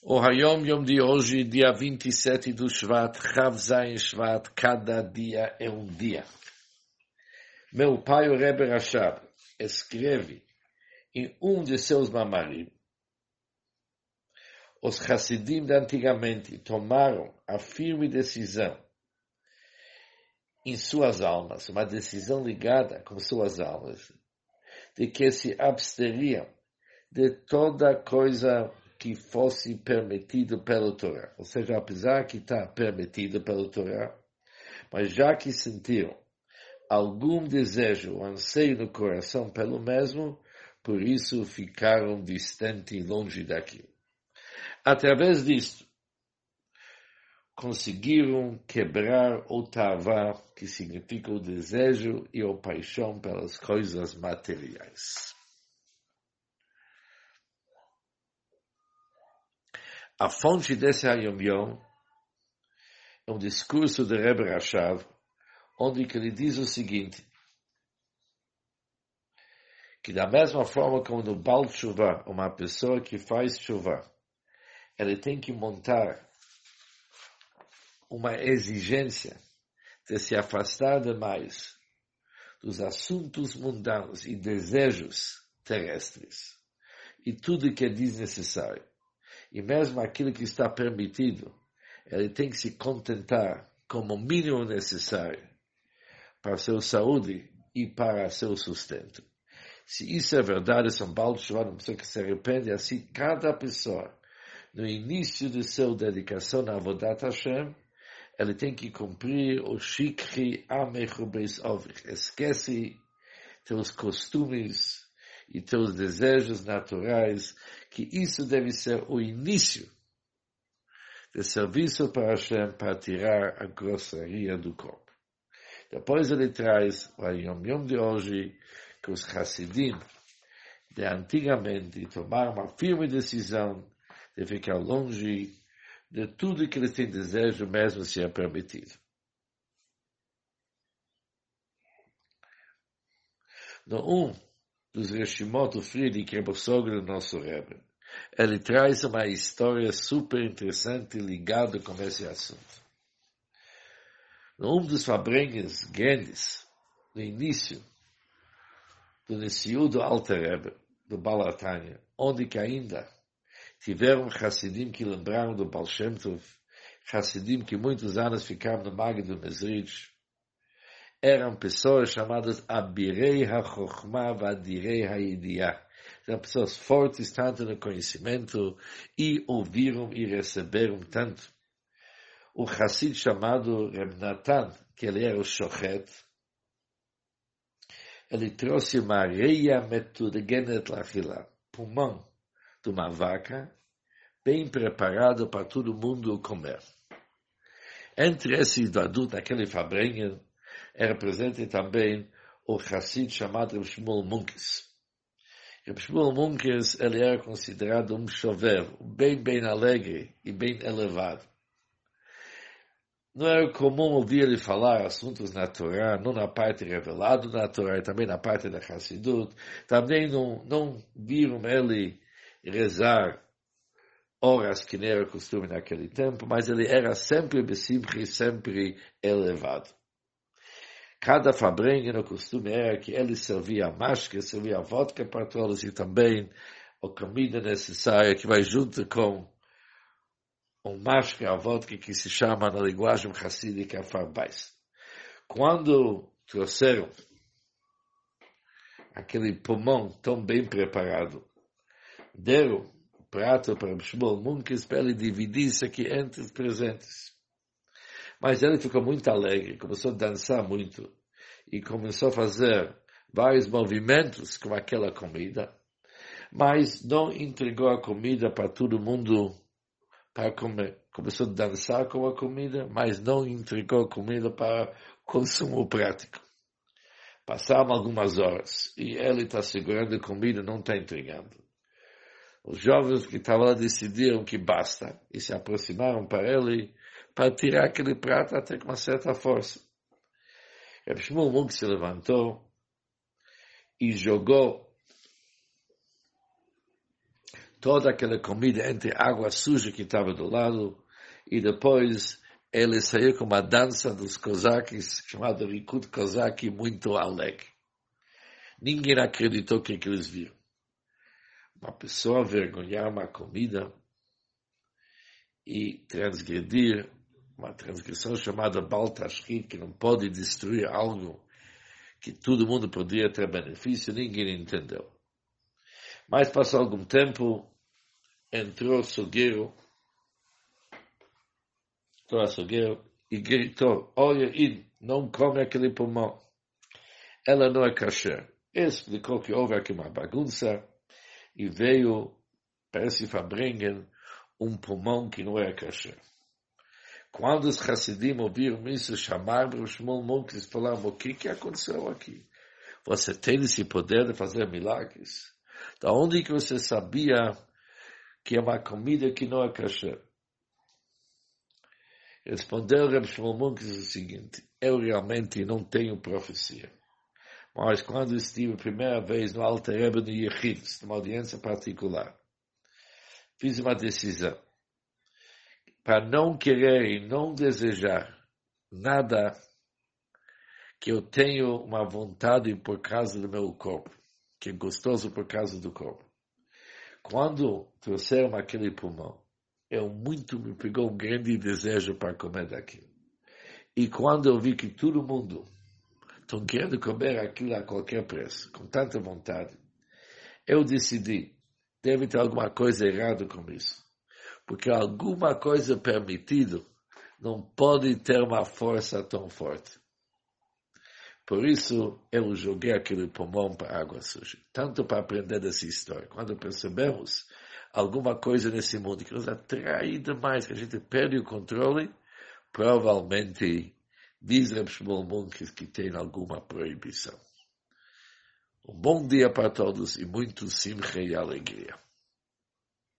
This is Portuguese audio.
O Hayom Yom de hoje, dia 27 do Shvat, Chav Zayin Shvat, cada dia é um dia. Meu pai, o Rebbe Rashab, escreve em um de seus mamarim, os Hassidim de antigamente tomaram a firme decisão em suas almas, uma decisão ligada com suas almas, de que se absteriam de toda coisa que fosse permitido pela Torá. Ou seja, apesar que está permitido pela Torá, mas já que sentiram algum desejo, anseio no coração pelo mesmo, por isso ficaram distantes, longe daquilo. Através disto, conseguiram quebrar o tavá, que significa o desejo e a paixão pelas coisas materiais. A fonte desse Hayom Yom é um discurso de Rebbe Rashav, onde ele diz o seguinte, que da mesma forma como no Baal Tshuva, uma pessoa que faz chuva, ele tem que montar uma exigência de se afastar demais dos assuntos mundanos e desejos terrestres e tudo que é desnecessário e mesmo aquilo que está permitido, ele tem que se contentar como o mínimo necessário para sua saúde e para seu sustento. Se isso é verdade, São Paulo chama uma pessoa que se arrepende, assim cada pessoa, no início de sua dedicação na Avodat Hashem, ele tem que cumprir o Shikri Amechubeis Ovich. Esquece teus costumes, e teus desejos naturais, que isso deve ser o início de serviço para Hashem para tirar a grossaria do corpo. Depois ele traz o Yom Yom de hoje, que os Hassidim de antigamente tomaram uma firme decisão de ficar longe de tudo que eles têm desejo, mesmo se é permitido. No 1, um, dos Reshimot do Friedrich Rebosogro, nosso Rebbe. Ele traz uma história super interessante ligada com esse assunto. Um dos fabrengues grandes, no início do Nessiú do Alter Rebbe, do Balatanya, onde que ainda tiveram Hassidim que lembraram do Baal Shem Tov, Hassidim que muitos anos ficaram no Mag do Mesrich, eram pessoas chamadas Abirei HaChochma Vadirei HaIdiah. Eram pessoas fortes tanto no conhecimento e ouviram e receberam tanto. O Hassid chamado Reb Natan, que ele era o Shochet, ele trouxe uma areia metudegenet lachila, pulmão de uma vaca, bem preparado para todo mundo comer. Entre esses adultos, naquele fabrenha, era presente também o Hassid chamado Reb Shmuel Munkes. Reb Shmuel Munkes, ele era considerado um chover, bem, bem alegre e bem elevado. Não era comum ouvir ele falar assuntos na Torá, não na parte revelada na Torá, também na parte da Hassidut. Também não, não viram ele rezar horas que não era costume naquele tempo, mas ele era sempre e sempre elevado. Cada fabrengue no costume era que ele servia a máscara, servia a vodka para todos e também a comida necessária que vai junto com o máscara, a vodka que se chama na linguagem racídica farbais. Quando trouxeram aquele pulmão tão bem preparado, deram o prato para o Shmuel Munkes para ele dividir isso aqui entre os presentes. Mas ele ficou muito alegre, começou a dançar muito e começou a fazer vários movimentos com aquela comida, mas não entregou a comida para todo mundo para comer. Começou a dançar com a comida, mas não entregou a comida para consumo prático. Passaram algumas horas e ele está segurando a comida, não está entregando. Os jovens que estavam lá decidiram que basta e se aproximaram para ele para tirar aquele prato até com uma certa força. Reb Shmuel Munk se levantou e jogou toda aquela comida entre água suja que estava do lado, e depois ele saiu com uma dança dos cosaques, chamada Rikud Kozaki, muito alegre. Ninguém acreditou que, que eles viram. Uma pessoa vergonhar uma comida e transgredir uma transgressão chamada Baltashrit, que não pode destruir algo que todo mundo poderia ter benefício, ninguém entendeu. Mas passou algum tempo, entrou o açougueiro, entrou o açougueiro e gritou, olha, e não come aquele pulmão. Ela não é kasher. Explicou que houve aqui uma bagunça e veio, parece Fabringen, um pulmão que não é kasher. Quando os Hassidim ouviram isso, chamaram Shmuel Munkis e falaram, o que, que aconteceu aqui? Você tem esse poder de fazer milagres? Da onde que você sabia que é uma comida que não é kasher? Respondeu Reb Shmuel Munkis o seguinte, eu realmente não tenho profecia. Mas quando estive a primeira vez no Alter Rebbe no Yechid, numa audiência particular, fiz uma decisão para não querer e não desejar nada que eu tenho uma vontade por causa do meu corpo, que é gostoso por causa do corpo. Quando trouxeram aquele pulmão, eu muito me pegou um grande desejo para comer daquilo. E quando eu vi que todo mundo estão querendo comer aquilo a qualquer preço, com tanta vontade, eu decidi, deve ter alguma coisa errada com isso porque alguma coisa permitido não pode ter uma força tão forte. Por isso, eu joguei aquele pulmão para água suja. Tanto para aprender dessa história. Quando percebemos alguma coisa nesse mundo que nos atrai demais, que a gente perde o controle, provavelmente diz Shmuel Munkes que tem alguma proibição. Um bom dia para todos e muito simcha e alegria.